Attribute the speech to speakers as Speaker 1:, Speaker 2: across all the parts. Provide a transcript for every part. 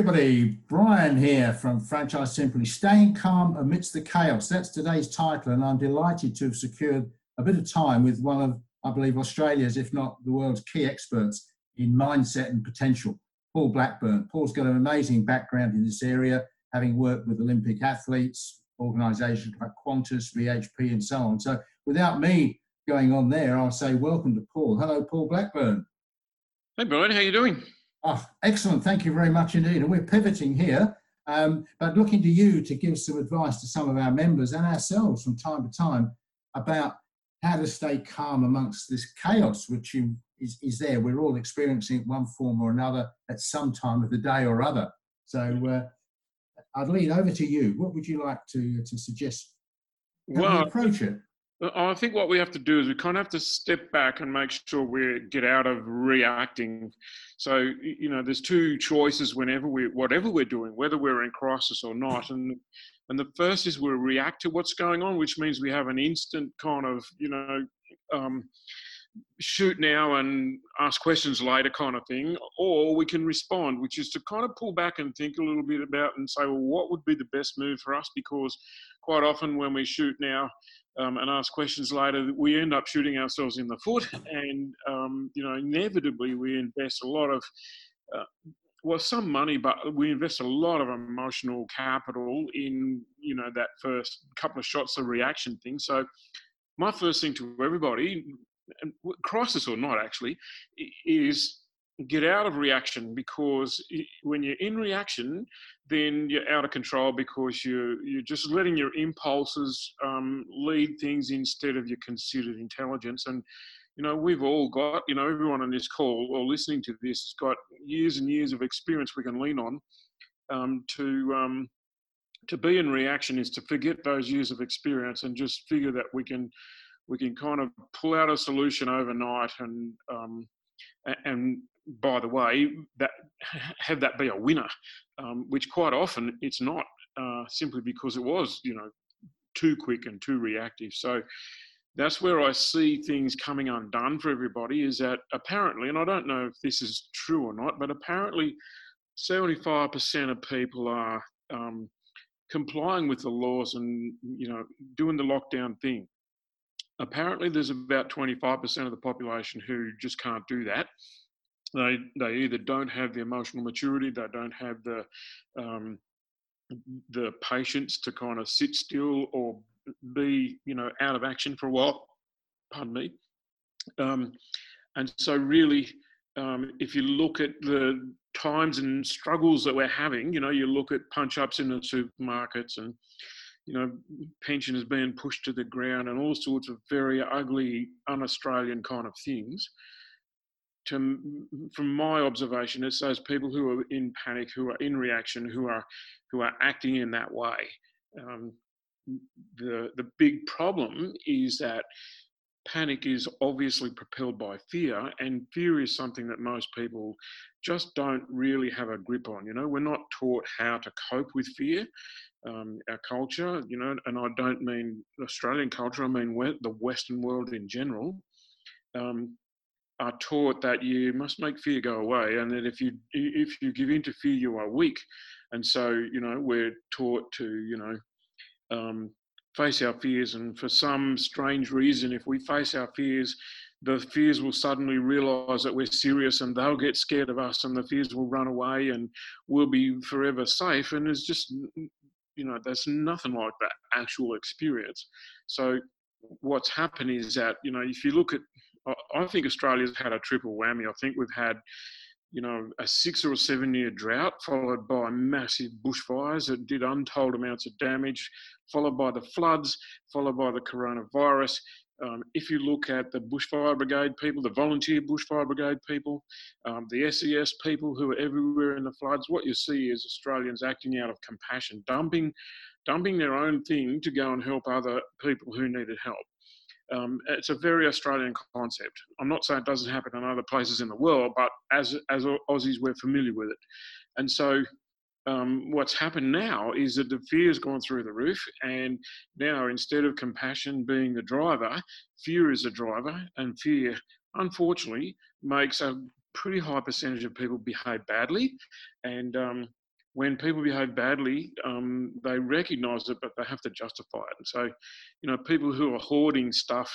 Speaker 1: Everybody. Brian here from Franchise Simply. Staying calm amidst the chaos. That's today's title, and I'm delighted to have secured a bit of time with one of, I believe, Australia's, if not the world's key experts in mindset and potential, Paul Blackburn. Paul's got an amazing background in this area, having worked with Olympic athletes, organisations like Qantas, BHP, and so on. So, without me going on there, I'll say welcome to Paul. Hello, Paul Blackburn.
Speaker 2: Hey, Brian. How you doing?
Speaker 1: Oh, excellent. Thank you very much indeed. And we're pivoting here, um, but looking to you to give some advice to some of our members and ourselves from time to time about how to stay calm amongst this chaos which is, is there. We're all experiencing it one form or another at some time of the day or other. So uh, I'd lean over to you. What would you like to, to suggest? How well, approach it?
Speaker 2: I think what we have to do is we kind of have to step back and make sure we get out of reacting. So you know, there's two choices whenever we, whatever we're doing, whether we're in crisis or not, and and the first is we react to what's going on, which means we have an instant kind of you know. Um, shoot now and ask questions later kind of thing or we can respond which is to kind of pull back and think a little bit about and say well what would be the best move for us because quite often when we shoot now um, and ask questions later, we end up shooting ourselves in the foot. And, um, you know, inevitably we invest a lot of, uh, well, some money, but we invest a lot of emotional capital in, you know, that first couple of shots of reaction thing. So my first thing to everybody, crisis or not actually, is get out of reaction because when you're in reaction, then you're out of control because you're you're just letting your impulses um, lead things instead of your considered intelligence. And you know we've all got you know everyone on this call or listening to this has got years and years of experience we can lean on um, to. Um, to be in reaction is to forget those years of experience and just figure that we can we can kind of pull out a solution overnight and um, and by the way, that have that be a winner, um, which quite often it's not, uh, simply because it was, you know, too quick and too reactive. So that's where I see things coming undone for everybody. Is that apparently, and I don't know if this is true or not, but apparently, seventy-five percent of people are um, complying with the laws and you know doing the lockdown thing. Apparently, there's about 25% of the population who just can't do that they they either don't have the emotional maturity, they don't have the um, the patience to kind of sit still or be you know out of action for a while. Pardon me. Um, and so really, um, if you look at the times and struggles that we're having, you know, you look at punch ups in the supermarkets and you know, pensioners being pushed to the ground and all sorts of very ugly, un-Australian kind of things to, from my observation, it's those people who are in panic, who are in reaction, who are who are acting in that way. Um, the the big problem is that panic is obviously propelled by fear, and fear is something that most people just don't really have a grip on. You know, we're not taught how to cope with fear. Um, our culture, you know, and I don't mean Australian culture, I mean the Western world in general. Um, are taught that you must make fear go away, and that if you if you give in to fear, you are weak. And so, you know, we're taught to, you know, um, face our fears. And for some strange reason, if we face our fears, the fears will suddenly realize that we're serious and they'll get scared of us and the fears will run away and we'll be forever safe. And it's just, you know, there's nothing like that actual experience. So what's happened is that, you know, if you look at I think Australia's had a triple whammy. I think we've had, you know, a six or seven year drought, followed by massive bushfires that did untold amounts of damage, followed by the floods, followed by the coronavirus. Um, if you look at the bushfire brigade people, the volunteer bushfire brigade people, um, the SES people who are everywhere in the floods, what you see is Australians acting out of compassion, dumping, dumping their own thing to go and help other people who needed help. Um, it's a very Australian concept. I'm not saying it doesn't happen in other places in the world, but as as Aussies, we're familiar with it. And so, um, what's happened now is that the fear has gone through the roof, and now instead of compassion being the driver, fear is the driver, and fear, unfortunately, makes a pretty high percentage of people behave badly, and um, when people behave badly, um, they recognise it, but they have to justify it. And so, you know, people who are hoarding stuff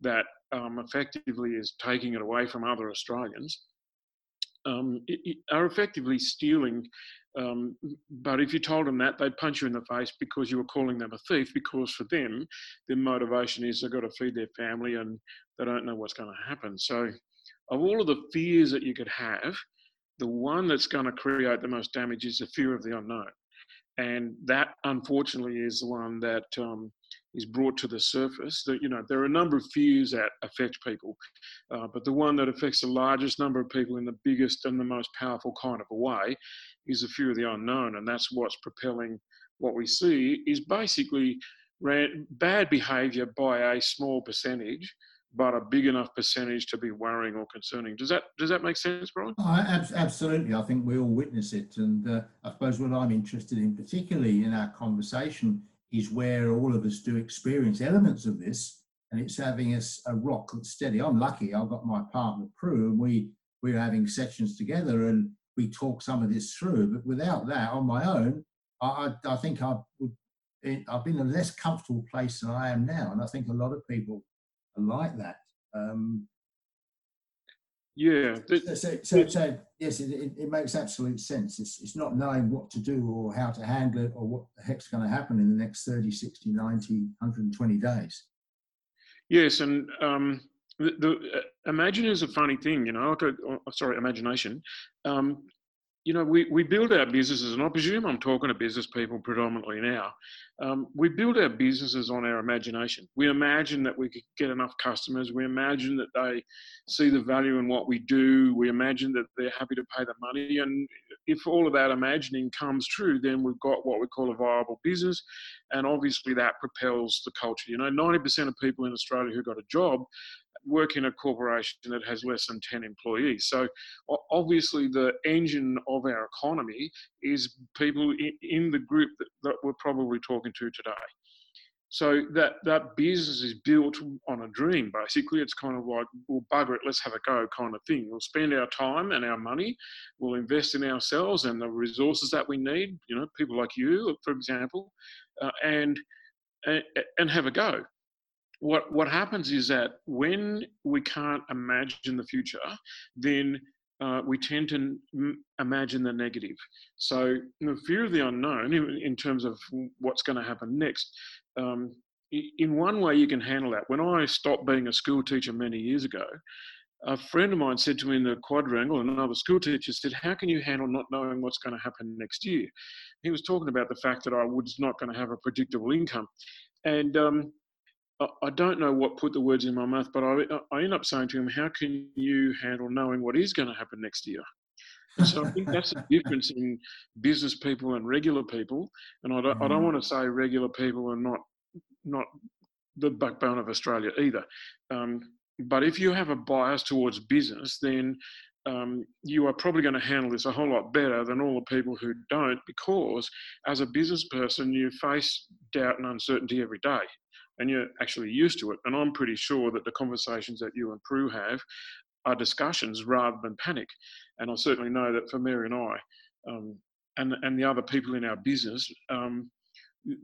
Speaker 2: that um, effectively is taking it away from other Australians um, it, it are effectively stealing. Um, but if you told them that, they'd punch you in the face because you were calling them a thief. Because for them, their motivation is they've got to feed their family and they don't know what's going to happen. So, of all of the fears that you could have, the one that's going to create the most damage is the fear of the unknown. And that, unfortunately, is the one that um, is brought to the surface. That you know, there are a number of fears that affect people, uh, but the one that affects the largest number of people in the biggest and the most powerful kind of a way is the fear of the unknown, and that's what's propelling what we see is basically bad behaviour by a small percentage but a big enough percentage to be worrying or concerning. Does that does that make sense, Brian?
Speaker 1: Oh, absolutely. I think we all witness it, and uh, I suppose what I'm interested in, particularly in our conversation, is where all of us do experience elements of this, and it's having us a rock that's steady. I'm lucky. I've got my partner Prue, and we we're having sessions together, and we talk some of this through. But without that, on my own, I, I, I think I would. I've been in a less comfortable place than I am now, and I think a lot of people like that. Um,
Speaker 2: yeah.
Speaker 1: so, so, so, yes, it, it, it, makes absolute sense. It's, it's not knowing what to do or how to handle it or what the heck's going to happen in the next 30, 60, 90, 120 days.
Speaker 2: Yes, and um, the, the uh, imagine is a funny thing, you know. Like a, oh, sorry, imagination. Um, you know, we, we build our businesses, and I presume I'm talking to business people predominantly now. Um, we build our businesses on our imagination. We imagine that we could get enough customers. We imagine that they see the value in what we do. We imagine that they're happy to pay the money. And if all of that imagining comes true, then we've got what we call a viable business. And obviously, that propels the culture. You know, 90% of people in Australia who got a job work in a corporation that has less than 10 employees. So obviously the engine of our economy is people in the group that, that we're probably talking to today. So that that business is built on a dream. Basically, it's kind of like, well, bugger it, let's have a go, kind of thing. We'll spend our time and our money. We'll invest in ourselves and the resources that we need. You know, people like you, for example, uh, and, and and have a go what what happens is that when we can't imagine the future, then uh, we tend to m- imagine the negative. So the fear of the unknown, in, in terms of what's going to happen next, um, in one way you can handle that. When I stopped being a school teacher many years ago, a friend of mine said to me in the quadrangle, another school teacher said, How can you handle not knowing what's going to happen next year? He was talking about the fact that I was not going to have a predictable income. And um, I don't know what put the words in my mouth, but I, I end up saying to him, How can you handle knowing what is going to happen next year? so I think that's the difference in business people and regular people. And I don't, I don't mm. want to say regular people are not not the backbone of Australia either. Um, but if you have a bias towards business, then um, you are probably going to handle this a whole lot better than all the people who don't, because as a business person, you face doubt and uncertainty every day and you're actually used to it. And I'm pretty sure that the conversations that you and Prue have are discussions rather than panic. And I certainly know that for Mary and I, um, and and the other people in our business, um,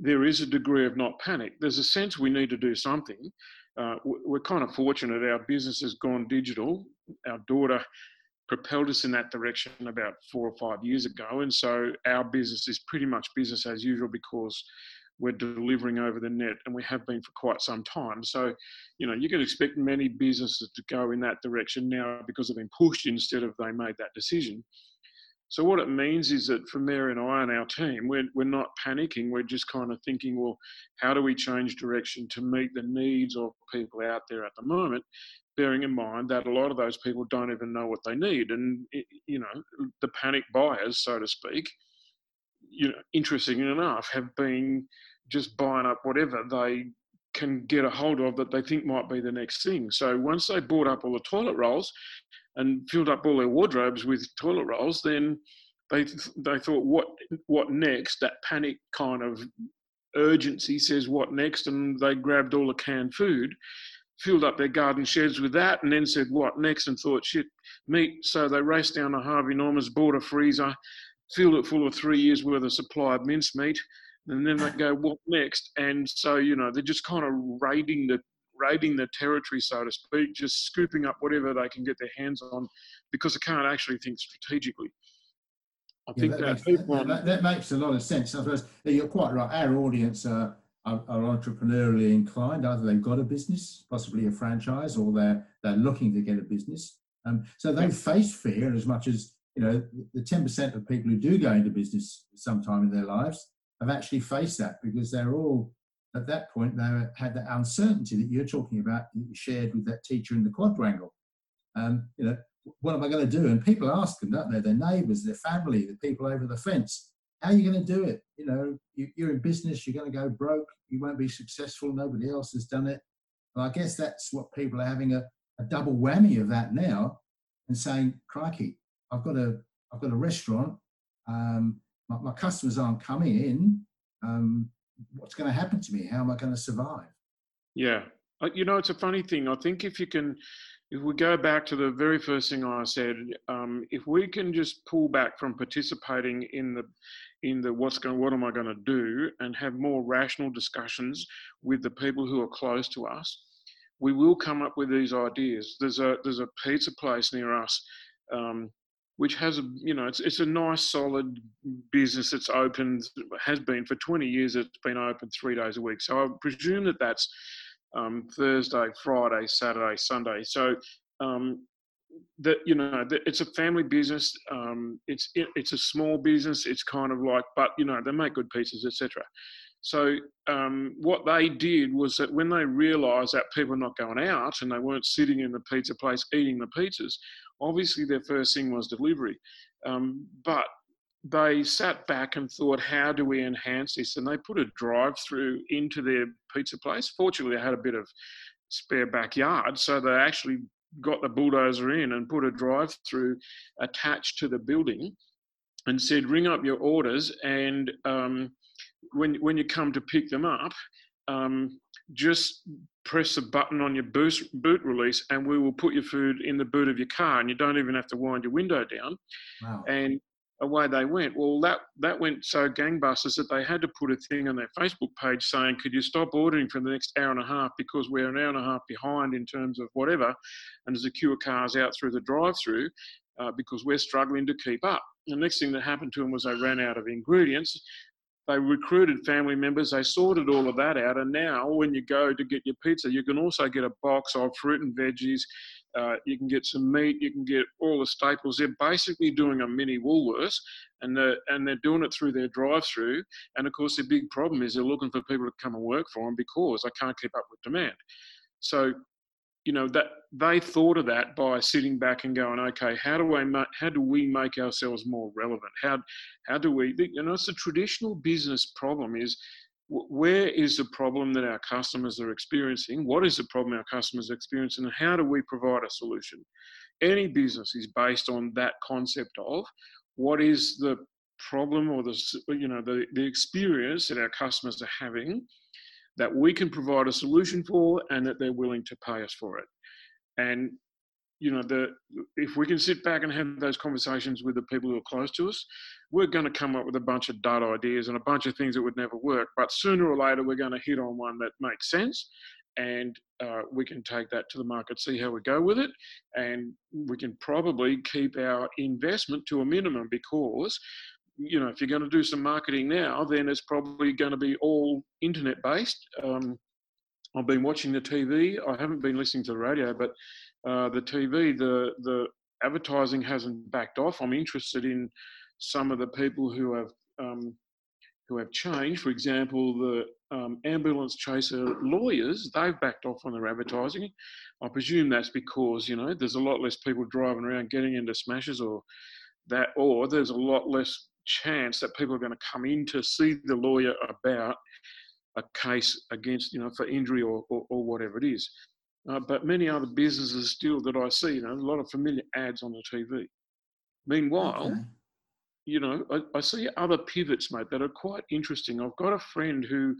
Speaker 2: there is a degree of not panic. There's a sense we need to do something. Uh, we're kind of fortunate. Our business has gone digital. Our daughter propelled us in that direction about four or five years ago, and so our business is pretty much business as usual because we're delivering over the net and we have been for quite some time. So, you know, you can expect many businesses to go in that direction now because they've been pushed instead of they made that decision. So what it means is that for Mary and I and our team, we're, we're not panicking. We're just kind of thinking, well, how do we change direction to meet the needs of people out there at the moment? Bearing in mind that a lot of those people don't even know what they need. And, you know, the panic buyers, so to speak, you know, interesting enough, have been just buying up whatever they can get a hold of that they think might be the next thing. So once they bought up all the toilet rolls and filled up all their wardrobes with toilet rolls, then they they thought, what what next? That panic kind of urgency says, what next? And they grabbed all the canned food, filled up their garden sheds with that, and then said, "What next?" and thought, "Shit, meat." So they raced down to Harvey Norman's, bought a freezer, filled it full of three years worth of supply of mincemeat, and then they go, "What next?" And so you know they're just kind of raiding the raiding the territory, so to speak, just scooping up whatever they can get their hands on, because they can't actually think strategically.
Speaker 1: I yeah, think that, that makes, people that, that, that, makes a lot of sense. I suppose you're quite right. Our audience are, are, are, entrepreneurially inclined. Either they've got a business, possibly a franchise, or they're they're looking to get a business. Um, so they face fear as much as you know. The ten percent of people who do go into business sometime in their lives have actually faced that because they're all at that point they had that uncertainty that you're talking about shared with that teacher in the quadrangle. Um, you know, what am I going to do? And people ask them, don't they? Their neighbours, their family, the people over the fence. How are you going to do it? You know, you, are in business, you're going to go broke, you won't be successful, nobody else has done it. Well, I guess that's what people are having a, a double whammy of that now and saying, crikey, I've got a, I've got a restaurant, um, my, my, customers aren't coming in. Um, what's going to happen to me? How am I going to survive?
Speaker 2: Yeah. Uh, you know, it's a funny thing. I think if you can, if we go back to the very first thing I said, um, if we can just pull back from participating in the in the what's going, what am I going to do, and have more rational discussions with the people who are close to us, we will come up with these ideas. There's a there's a pizza place near us, um, which has a you know it's it's a nice solid business. It's open has been for 20 years. It's been open three days a week. So I presume that that's um, Thursday, Friday, Saturday, Sunday. So um, that you know that it's a family business. Um, it's it, it's a small business. It's kind of like, but you know they make good pizzas, etc. So um, what they did was that when they realised that people were not going out and they weren't sitting in the pizza place eating the pizzas, obviously their first thing was delivery. Um, but they sat back and thought, how do we enhance this? And they put a drive through into their pizza place. Fortunately, they had a bit of spare backyard, so they actually got the bulldozer in and put a drive through attached to the building and said, ring up your orders and um, when, when you come to pick them up, um, just press a button on your boot, boot release and we will put your food in the boot of your car and you don't even have to wind your window down. Wow. And away they went. Well, that that went so gangbusters that they had to put a thing on their Facebook page saying, "Could you stop ordering for the next hour and a half because we're an hour and a half behind in terms of whatever, and there's a queue of cars out through the drive-through uh, because we're struggling to keep up." The next thing that happened to them was they ran out of ingredients. They recruited family members. They sorted all of that out, and now when you go to get your pizza, you can also get a box of fruit and veggies uh, you can get some meat. You can get all the staples. They're basically doing a mini Woolworths, and they're, and they're doing it through their drive-through. And of course, the big problem is they're looking for people to come and work for them because they can't keep up with demand. So, you know that they thought of that by sitting back and going, okay, how do ma- how do we make ourselves more relevant? How how do we? You know, it's a traditional business problem. Is where is the problem that our customers are experiencing? What is the problem our customers are experiencing? And how do we provide a solution? Any business is based on that concept of what is the problem or the you know the, the experience that our customers are having that we can provide a solution for and that they're willing to pay us for it. And you know, the if we can sit back and have those conversations with the people who are close to us, we're going to come up with a bunch of dud ideas and a bunch of things that would never work. But sooner or later, we're going to hit on one that makes sense, and uh, we can take that to the market, see how we go with it, and we can probably keep our investment to a minimum because. You know, if you're going to do some marketing now, then it's probably going to be all internet based. Um, I've been watching the TV. I haven't been listening to the radio, but uh, the TV, the the advertising hasn't backed off. I'm interested in some of the people who have um, who have changed. For example, the um, ambulance chaser lawyers they've backed off on their advertising. I presume that's because you know there's a lot less people driving around getting into smashes or that, or there's a lot less chance that people are going to come in to see the lawyer about a case against you know for injury or, or, or whatever it is. Uh, but many other businesses still that I see, you know, a lot of familiar ads on the TV. Meanwhile, okay. you know, I, I, see other pivots, mate, that are quite interesting. I've got a friend who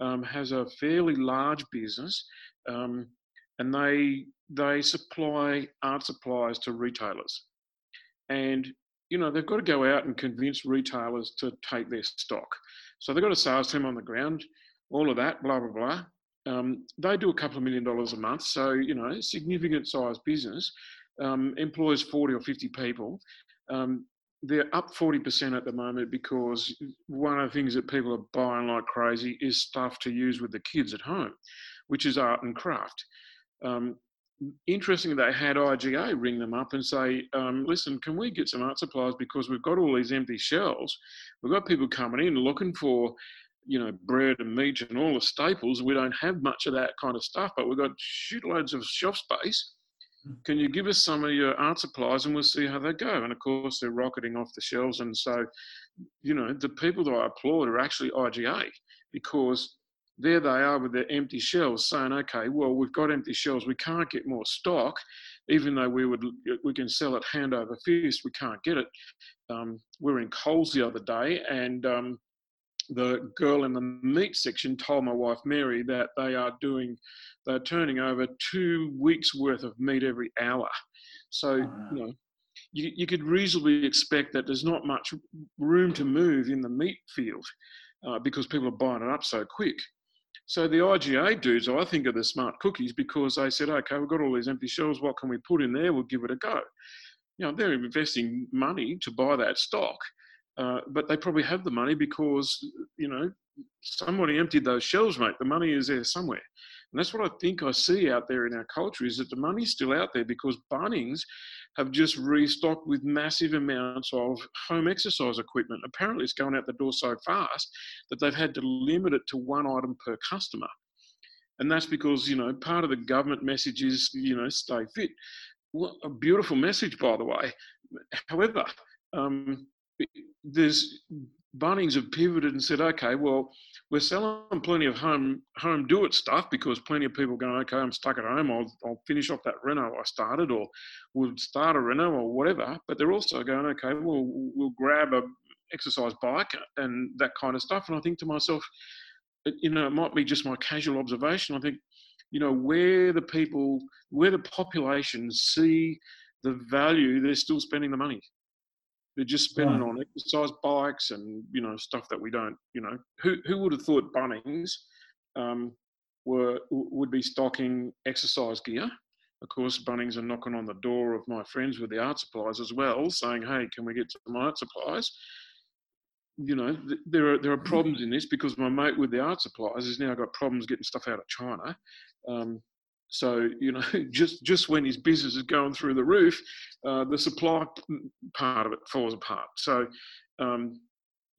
Speaker 2: um, has a fairly large business. Um, and they they supply art supplies to retailers, and you know they've got to go out and convince retailers to take their stock. So they've got a sales team on the ground, all of that, blah blah blah. Um, they do a couple of million dollars a month, so you know, significant size business. Um, employs 40 or 50 people. Um, they're up 40% at the moment because one of the things that people are buying like crazy is stuff to use with the kids at home, which is art and craft. Um, interesting they had IGA ring them up and say, um, listen, can we get some art supplies because we've got all these empty shelves. We've got people coming in looking for, you know, bread and meat and all the staples. We don't have much of that kind of stuff, but we've got shitloads of shelf space. Hmm. Can you give us some of your art supplies and we'll see how they go? And of course, they're rocketing off the shelves. And so, you know, the people that I applaud are actually IGA because there they are with their empty shelves saying, okay, well, we've got empty shelves. We can't get more stock, even though we would we can sell it hand over fist. We can't get it. Um, we were in Coles the other day, and um, the girl in the meat section told my wife Mary that they are doing, they're turning over two weeks worth of meat every hour. So, oh, you know, you, you could reasonably expect that there's not much room to move in the meat field uh, because people are buying it up so quick. So the IGA dudes, I think, are the smart cookies because they said, okay, we've got all these empty shelves. What can we put in there? We'll give it a go. You know, they're investing money to buy that stock, uh, but they probably have the money because, you know, somebody emptied those shelves, mate. The money is there somewhere. And that's what I think I see out there in our culture is that the money's still out there because Bunnings have just restocked with massive amounts of home exercise equipment. Apparently, it's going out the door so fast that they've had to limit it to one item per customer. And that's because, you know, part of the government message is, you know, stay fit. Well, a beautiful message, by the way. However, um, there's Bunnings have pivoted and said, okay, well, we're selling plenty of home home do it stuff because plenty of people going, okay, I'm stuck at home. I'll, I'll finish off that reno I started, or we'll start a reno or whatever. But they're also going, okay, well, we'll grab a exercise bike and that kind of stuff. And I think to myself, you know, it might be just my casual observation. I think, you know, where the people, where the population see the value, they're still spending the money. They're just spending right. on exercise bikes and you know stuff that we don't. You know, who who would have thought Bunnings um, were would be stocking exercise gear? Of course, Bunnings are knocking on the door of my friends with the art supplies as well, saying, "Hey, can we get some art supplies?" You know, th- there are there are problems in this because my mate with the art supplies has now got problems getting stuff out of China. Um, so you know, just just when his business is going through the roof, uh, the supply part of it falls apart. So um,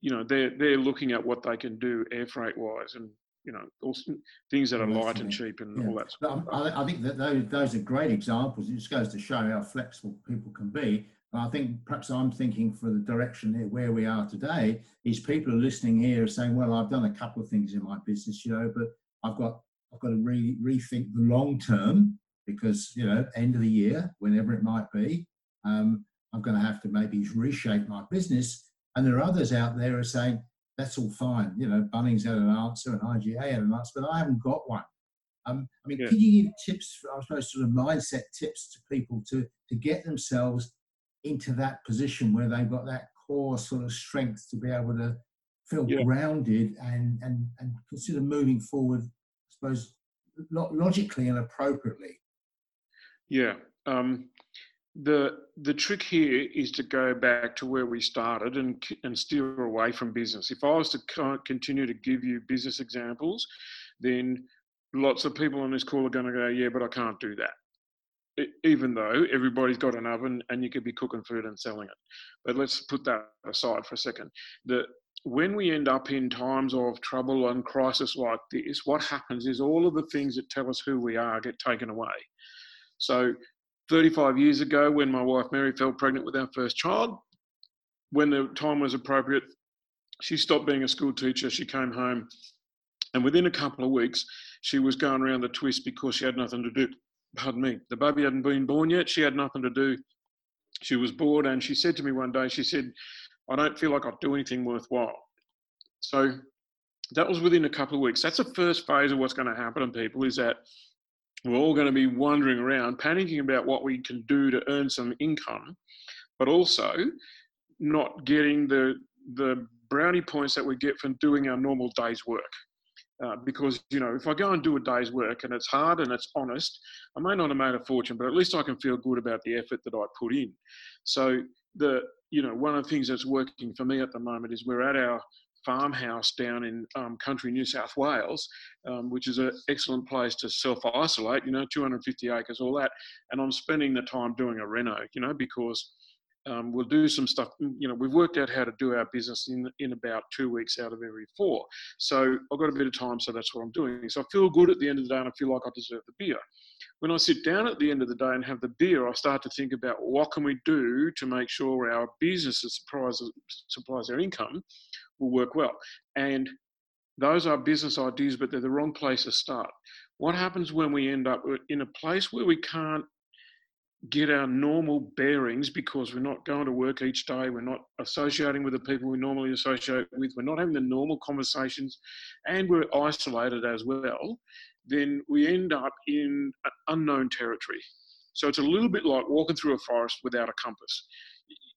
Speaker 2: you know, they're they're looking at what they can do air freight wise, and you know, also things that are light and cheap and yeah. all that. Sort
Speaker 1: I, I, think that those those are great examples. It just goes to show how flexible people can be. And I think perhaps I'm thinking for the direction here where we are today is people are listening here saying, well, I've done a couple of things in my business, you know, but I've got I've got to re- rethink the long term because you know end of the year, whenever it might be, um, I'm going to have to maybe reshape my business. And there are others out there who are saying that's all fine. You know, Bunnings had an answer and IGA had an answer, but I haven't got one. Um, I mean, yeah. can you give tips, I suppose, sort of mindset tips to people to to get themselves into that position where they've got that core sort of strength to be able to feel yeah. grounded and, and and consider moving forward suppose, logically and appropriately.
Speaker 2: Yeah. Um, the the trick here is to go back to where we started and and steer away from business. If I was to continue to give you business examples, then lots of people on this call are going to go, yeah, but I can't do that. even though everybody's got an oven and you could be cooking food and selling it. But let's put that aside for a second. The when we end up in times of trouble and crisis like this, what happens is all of the things that tell us who we are get taken away. So, 35 years ago, when my wife Mary fell pregnant with our first child, when the time was appropriate, she stopped being a school teacher. She came home, and within a couple of weeks, she was going around the twist because she had nothing to do. Pardon me. The baby hadn't been born yet. She had nothing to do. She was bored, and she said to me one day, she said, I don't feel like I'll do anything worthwhile. So that was within a couple of weeks. That's the first phase of what's going to happen to people is that we're all going to be wandering around, panicking about what we can do to earn some income, but also not getting the the brownie points that we get from doing our normal day's work. Uh, because you know, if I go and do a day's work and it's hard and it's honest, I may not have made a fortune, but at least I can feel good about the effort that I put in. So the you know one of the things that's working for me at the moment is we're at our farmhouse down in um, country New South Wales, um, which is an excellent place to self isolate. You know, 250 acres, all that, and I'm spending the time doing a reno. You know, because um, we'll do some stuff. Mm, you know, we've worked out how to do our business in in about two weeks out of every four. So I've got a bit of time, so that's what I'm doing. So I feel good at the end of the day, and I feel like I deserve the beer. When I sit down at the end of the day and have the beer, I start to think about what can we do to make sure our business that supplies supplies our income will work well. And those are business ideas, but they're the wrong place to start. What happens when we end up in a place where we can't get our normal bearings because we're not going to work each day, we're not associating with the people we normally associate with, we're not having the normal conversations, and we're isolated as well, then we end up in unknown territory. So it's a little bit like walking through a forest without a compass.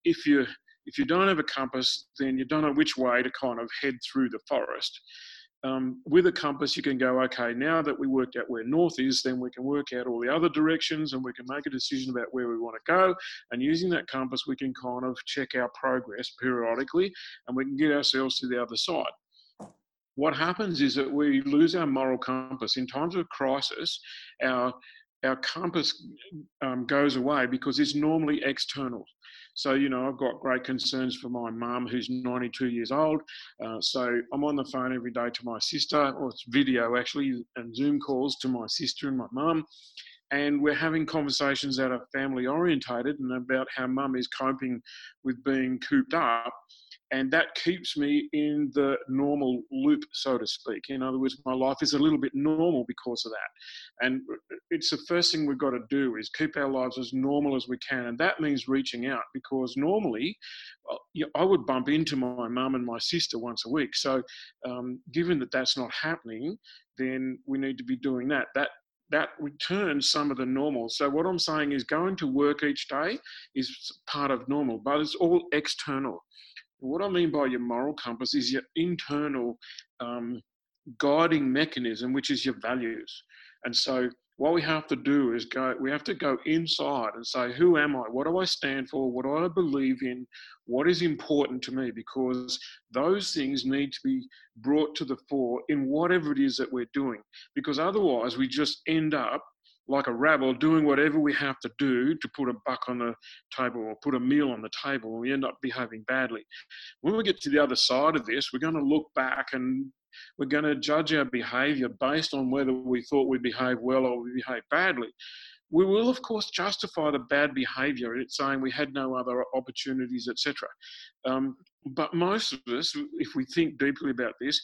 Speaker 2: If you if you don't have a compass, then you don't know which way to kind of head through the forest um, with a compass, you can go, okay, now that we worked out where north is, then we can work out all the other directions and we can make a decision about where we want to go. And using that compass, we can kind of check our progress periodically and we can get ourselves to the other side. What happens is that we lose our moral compass. In times of crisis, our our compass um, goes away because it's normally external. So, you know, I've got great concerns for my mum who's 92 years old. Uh, so I'm on the phone every day to my sister, or it's video actually, and Zoom calls to my sister and my mum. And we're having conversations that are family orientated and about how mum is coping with being cooped up and that keeps me in the normal loop, so to speak. In other words, my life is a little bit normal because of that. And it's the first thing we've got to do is keep our lives as normal as we can, and that means reaching out because normally, I would bump into my mum and my sister once a week. So, um, given that that's not happening, then we need to be doing that. That that returns some of the normal. So what I'm saying is going to work each day is part of normal, but it's all external. What I mean by your moral compass is your internal um, guiding mechanism, which is your values. And so, what we have to do is go, we have to go inside and say, Who am I? What do I stand for? What do I believe in? What is important to me? Because those things need to be brought to the fore in whatever it is that we're doing. Because otherwise, we just end up like a rabble doing whatever we have to do to put a buck on the table or put a meal on the table and we end up behaving badly. When we get to the other side of this, we're going to look back and we're going to judge our behavior based on whether we thought we behaved well or we behaved badly. We will, of course, justify the bad behavior. It's saying we had no other opportunities, etc. Um, but most of us, if we think deeply about this,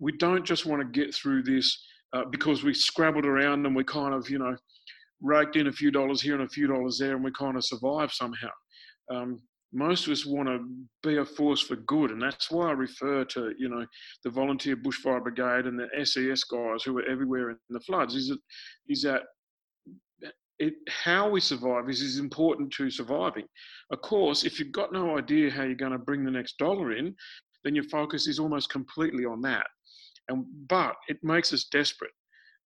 Speaker 2: we don't just want to get through this uh, because we scrabbled around and we kind of, you know, raked in a few dollars here and a few dollars there and we kind of survived somehow. Um, most of us want to be a force for good, and that's why I refer to, you know, the volunteer bushfire brigade and the SES guys who are everywhere in the floods. Is that is that it, how we survive is, is important to surviving. Of course, if you've got no idea how you're going to bring the next dollar in, then your focus is almost completely on that. And but it makes us desperate.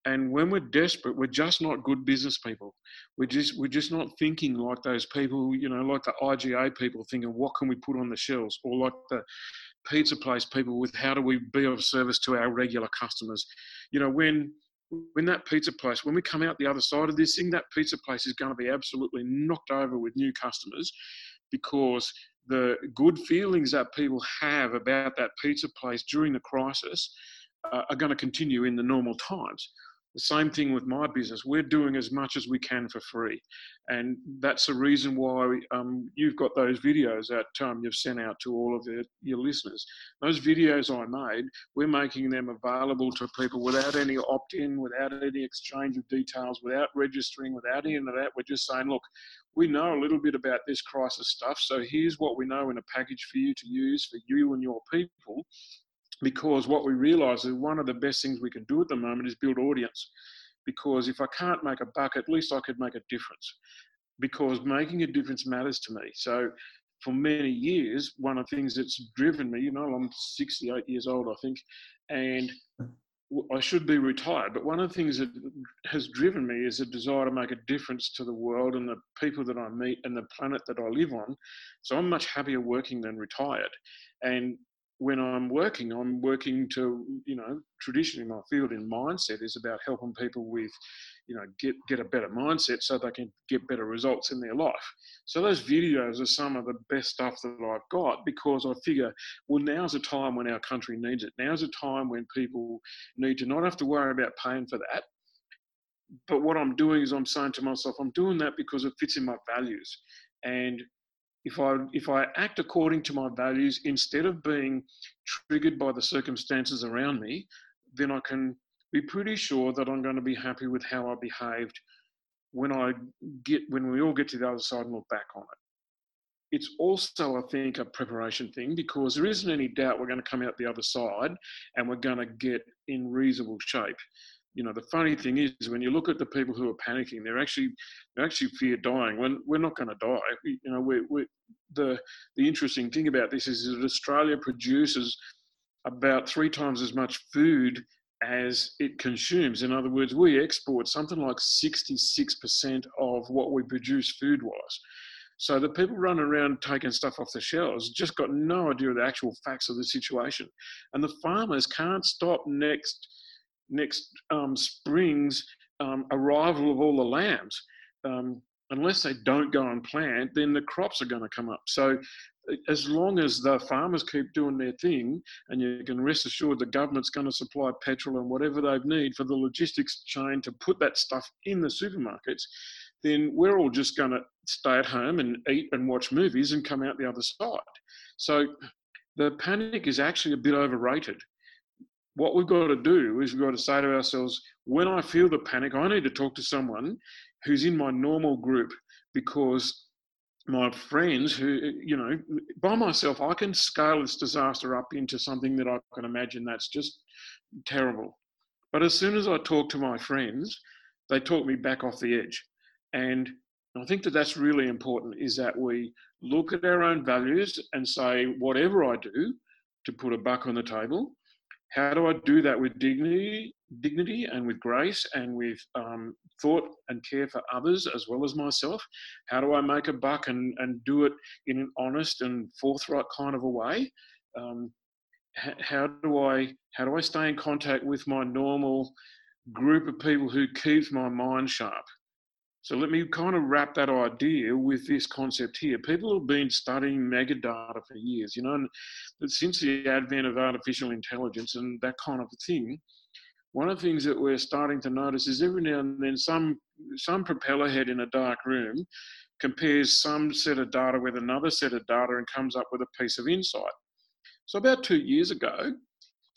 Speaker 2: And when we're desperate, we're just not good business people. We're just we're just not thinking like those people, you know, like the IGA people thinking, what can we put on the shelves, or like the pizza place people with how do we be of service to our regular customers. You know, when when that pizza place, when we come out the other side of this thing, that pizza place is going to be absolutely knocked over with new customers because the good feelings that people have about that pizza place during the crisis uh, are going to continue in the normal times. The same thing with my business. We're doing as much as we can for free. And that's the reason why um, you've got those videos that um, you've sent out to all of the, your listeners. Those videos I made, we're making them available to people without any opt in, without any exchange of details, without registering, without any of that. We're just saying, look, we know a little bit about this crisis stuff. So here's what we know in a package for you to use for you and your people because what we realize is one of the best things we can do at the moment is build audience because if I can't make a buck, at least I could make a difference because making a difference matters to me. So for many years, one of the things that's driven me, you know, I'm 68 years old, I think, and I should be retired. But one of the things that has driven me is a desire to make a difference to the world and the people that I meet and the planet that I live on. So I'm much happier working than retired. And when I'm working, I'm working to, you know, traditionally my field in mindset is about helping people with, you know, get, get a better mindset so they can get better results in their life. So those videos are some of the best stuff that I've got because I figure, well, now's a time when our country needs it. Now's a time when people need to not have to worry about paying for that. But what I'm doing is I'm saying to myself, I'm doing that because it fits in my values. And if I if I act according to my values instead of being triggered by the circumstances around me, then I can be pretty sure that I'm going to be happy with how I behaved when I get when we all get to the other side and look back on it. It's also, I think, a preparation thing because there isn't any doubt we're going to come out the other side and we're going to get in reasonable shape you know, the funny thing is when you look at the people who are panicking, they're actually they actually fear dying. When we're not going to die, you know, we we the the interesting thing about this is that Australia produces about three times as much food as it consumes. In other words, we export something like 66% of what we produce food wise. So the people running around taking stuff off the shelves just got no idea of the actual facts of the situation. And the farmers can't stop next next um, spring's um, arrival of all the lambs. Um, unless they don't go and plant, then the crops are going to come up. So, as long as the farmers keep doing their thing, and you can rest assured the government's going to supply petrol and whatever they need for the logistics chain to put that stuff in the supermarkets, then we're all just going to stay at home and eat and watch movies and come out the other side. So, the panic is actually a bit overrated what we've got to do is we've got to say to ourselves, when I feel the panic, I need to talk to someone who's in my normal group because my friends who, you know, by myself, I can scale this disaster up into something that I can imagine that's just terrible. But as soon as I talk to my friends, they talk me back off the edge. And I think that that's really important is that we look at our own values and say, whatever I do to put a buck on the table, how do I do that with dignity, dignity and with grace and with um, thought and care for others as well as myself? How do I make a buck and, and do it in an honest and forthright kind of a way? Um, how do I how do I stay in contact with my normal group of people who keeps my mind sharp? So let me kind of wrap that idea with this concept here. People have been studying megadata for years, you know, and since the advent of artificial intelligence and that kind of thing, one of the things that we're starting to notice is every now and then some some propeller head in a dark room compares some set of data with another set of data and comes up with a piece of insight. So about two years ago,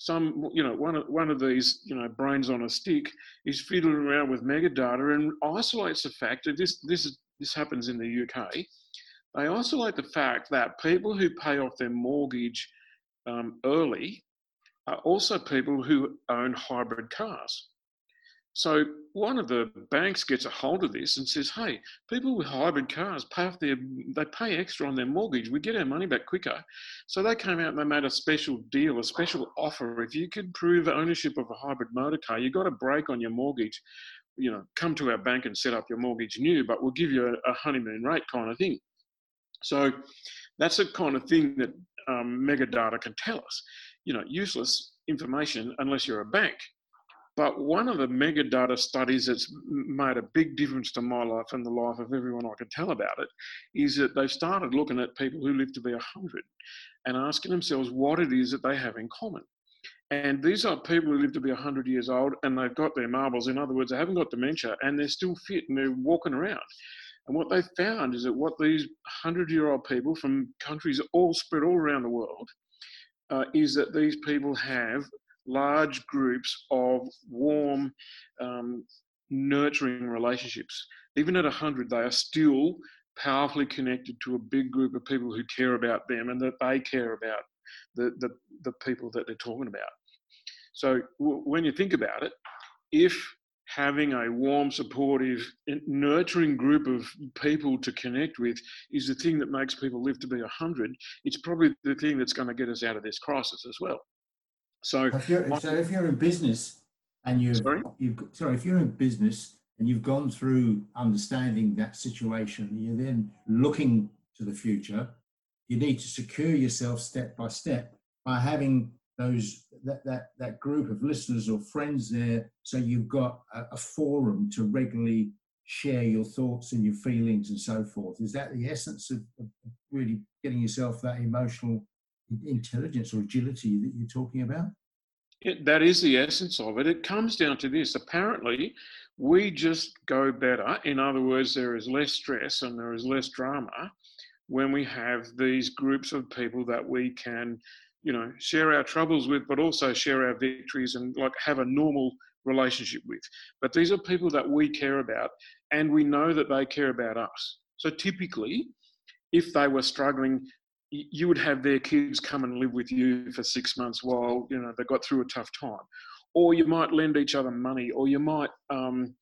Speaker 2: some, you know, one of, one of these, you know, brains on a stick is fiddling around with megadata and isolates the fact that this, this, is, this happens in the UK. They isolate the fact that people who pay off their mortgage um, early are also people who own hybrid cars. So one of the banks gets a hold of this and says, "Hey, people with hybrid cars pay off their they pay extra on their mortgage. We get our money back quicker." So they came out and they made a special deal, a special offer. If you could prove ownership of a hybrid motor car, you got a break on your mortgage. You know, come to our bank and set up your mortgage new, but we'll give you a, honeymoon rate kind of thing. So that's the kind of thing that um, megadata can tell us. You know, useless information unless you're a bank. But one of the mega data studies that's made a big difference to my life and the life of everyone I can tell about it is that they've started looking at people who live to be 100 and asking themselves what it is that they have in common. And these are people who live to be 100 years old and they've got their marbles. In other words, they haven't got dementia and they're still fit and they're walking around. And what they found is that what these 100 year old people from countries all spread all around the world uh, is that these people have large groups of warm, um, nurturing relationships. Even at 100, they are still powerfully connected to a big group of people who care about them and that they care about the, the, the people that they're talking about. So w- when you think about it, if having a warm, supportive, nurturing group of people to connect with is the thing that makes people live to be 100. It's probably the thing that's going to get us out of this crisis as well. So,
Speaker 1: if you're, so if you're in business and you've,
Speaker 2: sorry?
Speaker 1: you've, sorry, if you're in business and you've gone through understanding that situation, you're then looking to the future, you need to secure yourself step by step by having those that, that, that group of listeners or friends there so you've got a, a, forum to regularly share your thoughts and your feelings and so forth is that the essence of, of really getting yourself that emotional intelligence or agility that you're talking about?
Speaker 2: It, that is the essence of it. It comes down to this. Apparently we just go better. In other words there is less stress and there is less drama when we have these groups of people that we can you know share our troubles with but also share our victories and like have a normal relationship with. But these are people that we care about and we know that they care about us. So typically if they were struggling you would have their kids come and live with you for six months while you know they got through a tough time or you might lend each other money or you might um,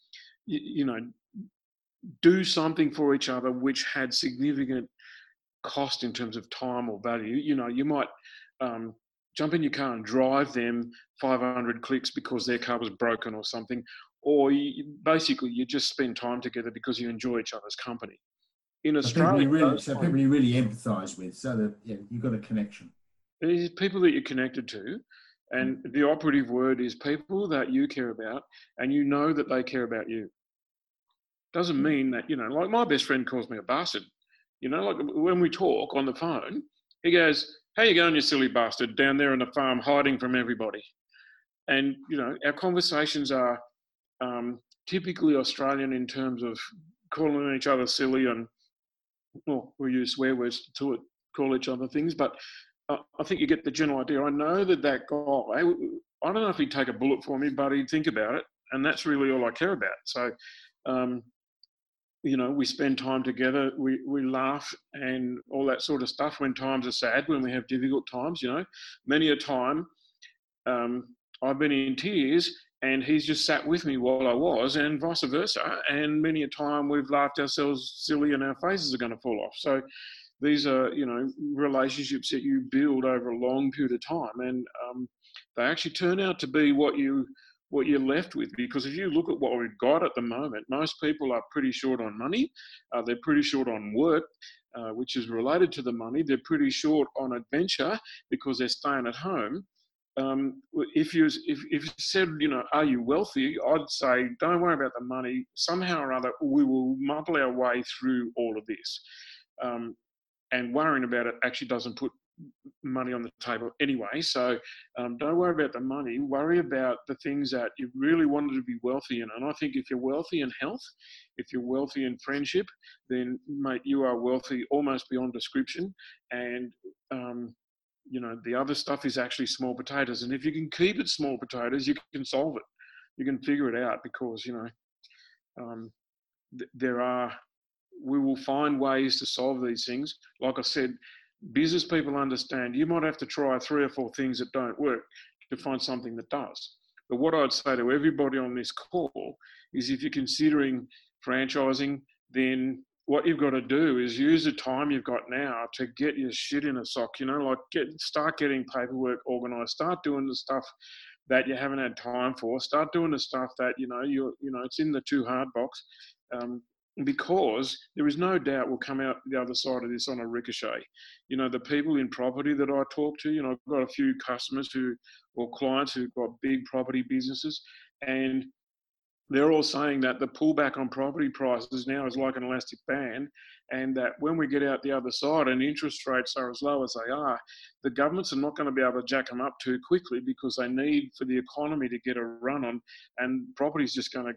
Speaker 2: you, you know do something for each other which had significant cost in terms of time or value you know you might um, jump in your car and drive them 500 clicks because their car was broken or something, or you, basically you just spend time together because you enjoy each other's company. In Australia,
Speaker 1: people really, so people you really empathise with, so that yeah, you've got a connection.
Speaker 2: It's people that you're connected to, and mm. the operative word is people that you care about, and you know that they care about you. Doesn't mm. mean that you know, like my best friend calls me a bastard. You know, like when we talk on the phone, he goes, how you going, you silly bastard, down there on the farm hiding from everybody? And, you know, our conversations are um, typically Australian in terms of calling each other silly and, well, we use swear words to call each other things, but I think you get the general idea. I know that that guy, I don't know if he'd take a bullet for me, but he'd think about it. And that's really all I care about. So, um, you know, we spend time together, we, we laugh and all that sort of stuff when times are sad, when we have difficult times, you know. Many a time um, I've been in tears and he's just sat with me while I was, and vice versa. And many a time we've laughed ourselves silly and our faces are going to fall off. So these are, you know, relationships that you build over a long period of time, and um, they actually turn out to be what you what you're left with. Because if you look at what we've got at the moment, most people are pretty short on money. Uh, they're pretty short on work, uh, which is related to the money. They're pretty short on adventure because they're staying at home. Um, if you if, if you said you know are you wealthy i'd say don't worry about the money somehow or other we will muddle our way through all of this um, and worrying about it actually doesn't put money on the table anyway. So um, don't worry about the money. Worry about the things that you really wanted to be wealthy in. And I think if you're wealthy in health, if you're wealthy in friendship, then mate, you are wealthy almost beyond description. And um, you know the other stuff is actually small potatoes. And if you can keep it small potatoes, you can solve it. You can figure it out because you know um, th- there are. We will find ways to solve these things. Like I said, business people understand you might have to try three or four things that don't work to find something that does. But what I'd say to everybody on this call is if you're considering franchising, then what you've got to do is use the time you've got now to get your shit in a sock, you know, like get start getting paperwork organized, start doing the stuff that you haven't had time for, start doing the stuff that, you know, you're, you know, it's in the too hard box. Um, because there is no doubt we'll come out the other side of this on a ricochet. You know, the people in property that I talk to, you know, I've got a few customers who or clients who've got big property businesses, and they're all saying that the pullback on property prices now is like an elastic band, and that when we get out the other side and interest rates are as low as they are, the governments are not going to be able to jack them up too quickly because they need for the economy to get a run on, and property is just going to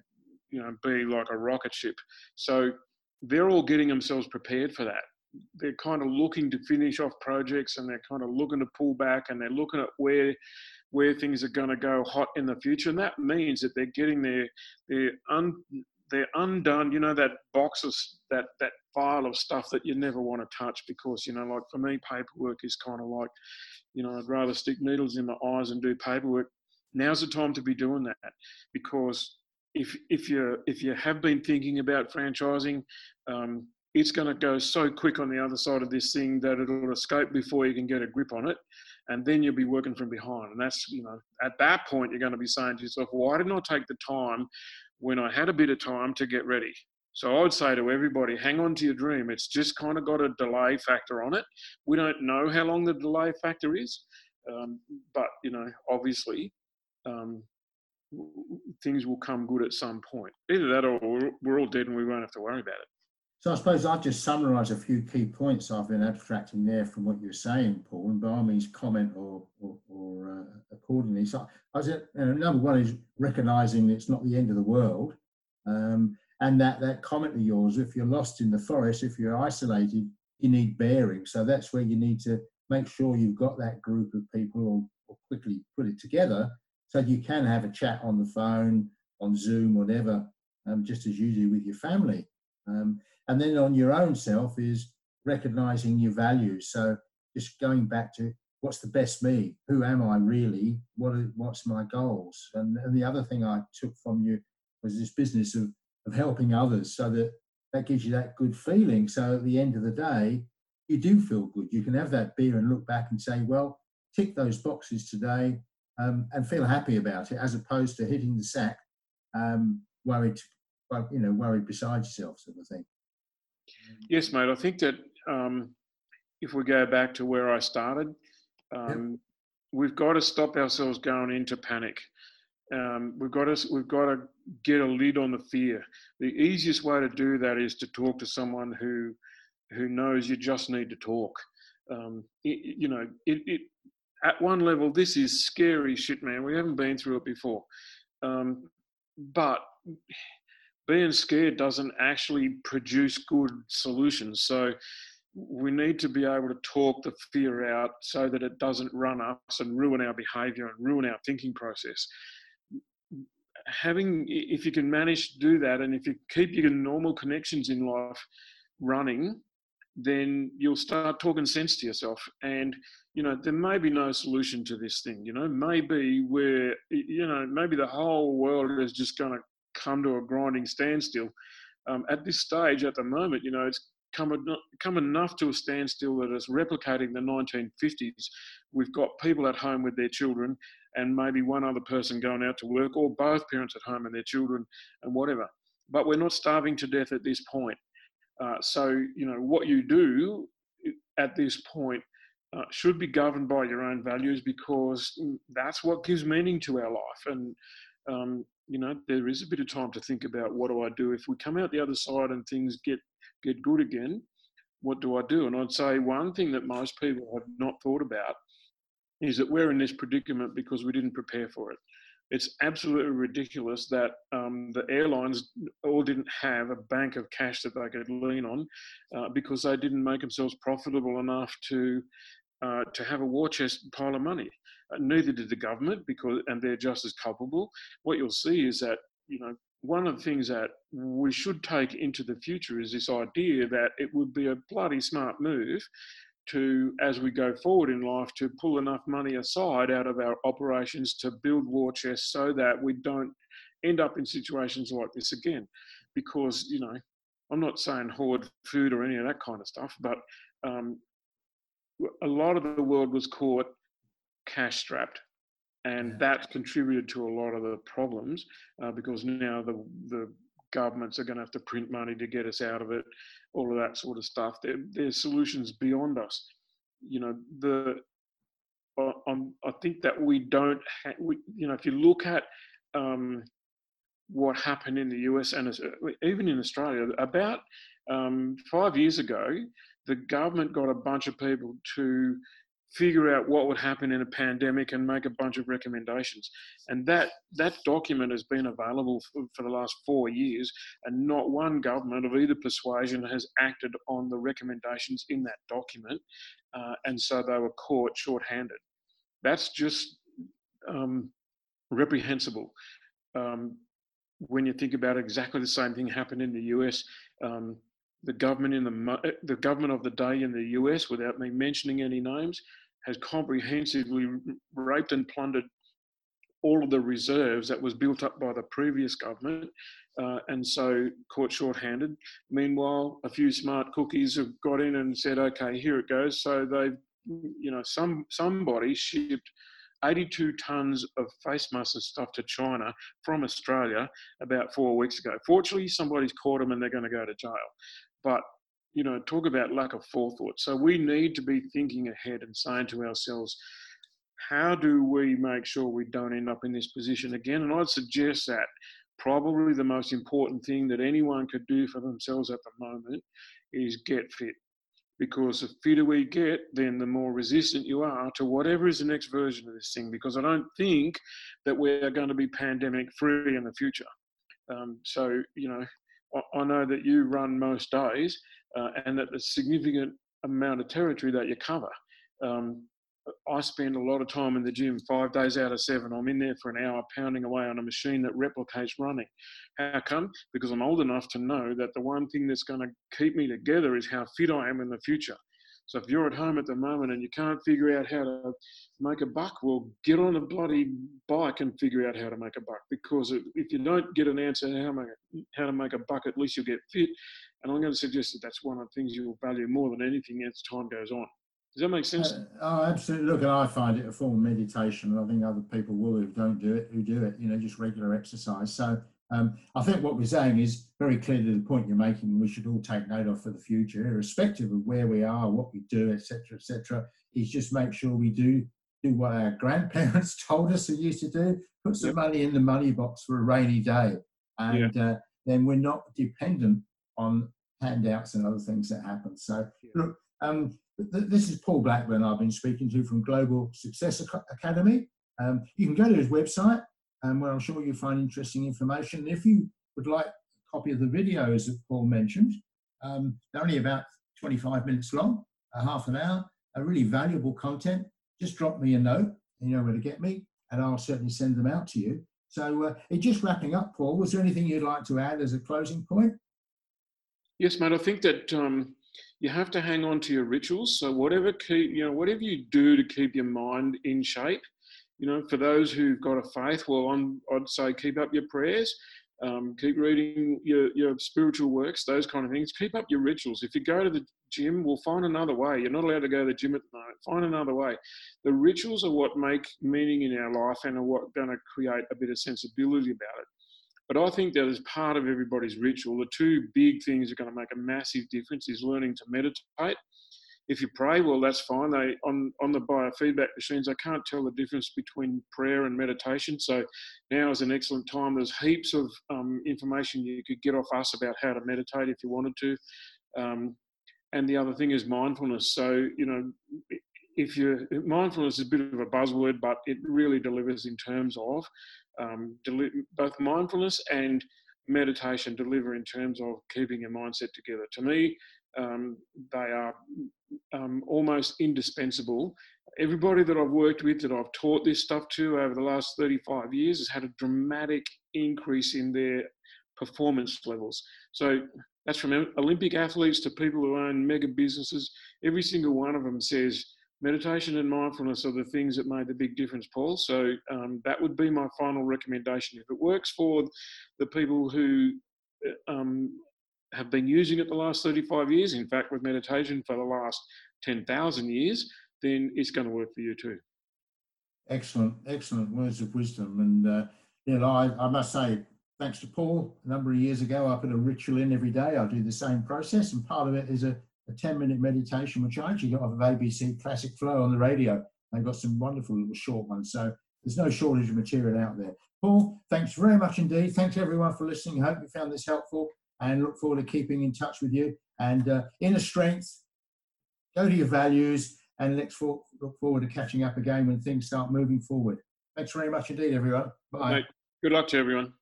Speaker 2: you know be like a rocket ship. So they're all getting themselves prepared for that. They're kind of looking to finish off projects and they're kind of looking to pull back and they're looking at where where things are going to go hot in the future. And that means that they're getting their their un, they're undone. You know that box of that that file of stuff that you never want to touch because you know like for me paperwork is kind of like you know I'd rather stick needles in my eyes and do paperwork. Now's the time to be doing that because if if you if you have been thinking about franchising, um, it's going to go so quick on the other side of this thing that it'll escape before you can get a grip on it, and then you'll be working from behind. And that's you know at that point you're going to be saying to yourself, why didn't I take the time when I had a bit of time to get ready? So I would say to everybody, hang on to your dream. It's just kind of got a delay factor on it. We don't know how long the delay factor is, um, but you know, obviously, um, things will come good at some point. Either that, or we're all dead and we won't have to worry about it.
Speaker 1: So I suppose I've just summarised a few key points I've been abstracting there from what you're saying, Paul, and by all means comment or, or, or uh, accordingly. So I was at, uh, number one is recognising it's not the end of the world. Um, and that, that comment of yours, if you're lost in the forest, if you're isolated, you need bearing. So that's where you need to make sure you've got that group of people or, or quickly put it together so you can have a chat on the phone, on Zoom, whatever, um, just as you do with your family. Um, and then on your own self is recognizing your values. So just going back to what's the best me? Who am I really? What are, what's my goals? And, and the other thing I took from you was this business of of helping others so that that gives you that good feeling. So at the end of the day, you do feel good. You can have that beer and look back and say, well, tick those boxes today um, and feel happy about it, as opposed to hitting the sack, um, worried, you know, worried beside yourself, sort of thing.
Speaker 2: Yes, mate. I think that um, if we go back to where I started, yep. Um, we've got to stop ourselves going into panic um, we've got to we've got to get a lid on the fear. The easiest way to do that is to talk to someone who who knows you just need to talk. Um, it, you know, it, it at one level this is scary shit, man. We haven't been through it before, um, but being scared doesn't actually produce good solutions. So we need to be able to talk the fear out so that it doesn't run us and ruin our behavior and ruin our thinking process. Having if you can manage to do that and if you keep your normal connections in life running then you'll start talking sense to yourself. And you know there may be no solution to this thing you know. Maybe we're you know maybe the whole world is just going to come to a grinding standstill um, at this stage at the moment you know it's come, come enough to a standstill that it's replicating the 1950s we've got people at home with their children and maybe one other person going out to work, or both parents at home and their children, and whatever. But we're not starving to death at this point. Uh, so, you know, what you do at this point uh, should be governed by your own values because that's what gives meaning to our life. And, um, you know, there is a bit of time to think about what do I do if we come out the other side and things get get good again. What do I do? And I'd say one thing that most people have not thought about is that we're in this predicament because we didn't prepare for it. It's absolutely ridiculous that um, the airlines all didn't have a bank of cash that they could lean on uh, because they didn't make themselves profitable enough to uh, to have a war chest pile of money. Neither did the government because, and they're just as culpable. What you'll see is that you know one of the things that we should take into the future is this idea that it would be a bloody smart move to, as we go forward in life, to pull enough money aside out of our operations to build war chests so that we don't end up in situations like this again. Because, you know, I'm not saying hoard food or any of that kind of stuff, but um, a lot of the world was caught cash strapped. And yeah. that contributed to a lot of the problems uh, because now the, the governments are going to have to print money to get us out of it, all of that sort of stuff. There, there's solutions beyond us. You know, the um, I think that we don't, ha- we, you know, if you look at um, what happened in the US and even in Australia, about um, five years ago, the government got a bunch of people to figure out what would happen in a pandemic and make a bunch of recommendations. And that that document has been available for, for, the last four years, and not one government of either persuasion has acted on the recommendations in that document, uh, and so they were caught short-handed. That's just um, reprehensible. Um, when you think about it, exactly the same thing happened in the US. Um, the government in the the government of the day in the US, without me mentioning any names, has comprehensively raped and plundered all of the reserves that was built up by the previous government. Uh, and so caught short-handed. Meanwhile, a few smart cookies have got in and said, "Okay, here it goes." So they've, you know, some somebody shipped 82 tons of face masks and stuff to China from Australia about four weeks ago. Fortunately, somebody's caught them and they're going to go to jail. But you know, talk about lack of forethought. So we need to be thinking ahead and saying to ourselves, how do we make sure we don't end up in this position again? And I'd suggest that probably the most important thing that anyone could do for themselves at the moment is get fit. Because the fitter we get, then the more resistant you are to whatever is the next version of this thing. Because I don't think that we're going to be pandemic free in the future. Um, so, you know, I, know that you run most days uh, and that the significant amount of territory that you cover. Um, I spend a lot of time in the gym, five days out of seven. I'm in there for an hour pounding away on a machine that replicates running. How come? Because I'm old enough to know that the one thing that's going to keep me together is how fit I am in the future. So if you're at home at the moment and you can't figure out how to make a buck, well, get on a bloody bike and figure out how to make a buck. Because if you don't get an answer how how to make a buck, at least you'll get fit. And I'm going to suggest that that's one of the things you'll value more than anything as time goes on. Does that make sense? Uh,
Speaker 1: oh, absolutely. Look, and I find it a form of meditation, and I think other people will who don't do it, who do it, you know, just regular exercise. So um, I think what we're saying is very clear to the point you're making. We should all take note of for the future, irrespective of where we are, what we do, etc., etc. Is just make sure we do do what our grandparents told us they used to do: put some yep. money in the money box for a rainy day, and yeah. uh, then we're not dependent on handouts and other things that happen. So, yeah. look, um, this is Paul Blackburn I've been speaking to from Global Success Academy. Um, you can go to his website um, where I'm sure you'll find interesting information. If you would like a copy of the videos that Paul mentioned, um, they're only about 25 minutes long, a half an hour, a really valuable content. Just drop me a note, you know where to get me, and I'll certainly send them out to you. So, uh, just wrapping up, Paul, was there anything you'd like to add as a closing point?
Speaker 2: Yes, mate. I think that um, you have to hang on to your rituals. So whatever keep, you know, whatever you do to keep your mind in shape, you know, for those who've got a faith, well, I'm, I'd say keep up your prayers, um, keep reading your, your spiritual works, those kind of things. Keep up your rituals. If you go to the gym, we'll find another way. You're not allowed to go to the gym at the moment. Find another way. The rituals are what make meaning in our life and are what going to create a bit of sensibility about it. But I think that as part of everybody's ritual, the two big things that are going to make a massive difference is learning to meditate. If you pray, well, that's fine. They on on the biofeedback machines, I can't tell the difference between prayer and meditation. So now is an excellent time. There's heaps of um, information you could get off us about how to meditate if you wanted to. Um, and the other thing is mindfulness. So you know, if you mindfulness is a bit of a buzzword, but it really delivers in terms of um, deli- both mindfulness and meditation deliver in terms of keeping your mindset together. To me, um, they are um, almost indispensable. Everybody that I've worked with, that I've taught this stuff to over the last 35 years, has had a dramatic increase in their performance levels. So that's from Olympic athletes to people who own mega businesses. Every single one of them says, meditation and mindfulness are the things that made the big difference, Paul. So um, that would be my final recommendation. If it works for the people who uh, um, have been using it the last 35 years, in fact, with meditation for the last 10,000 years, then it's going to work for you too.
Speaker 1: Excellent, excellent words of wisdom. And, uh, you know, I, I must say, thanks to Paul, a number of years ago, I put a ritual in every day. I do the same process, and part of it is a a 10 minute meditation, which I actually got off of ABC Classic Flow on the radio. They've got some wonderful little short ones. So there's no shortage of material out there. Paul, thanks very much indeed. Thanks everyone for listening. I hope you found this helpful and look forward to keeping in touch with you. And uh, inner strength, go to your values, and let's for, look forward to catching up again when things start moving forward. Thanks very much indeed, everyone. Bye.
Speaker 2: Good luck to everyone.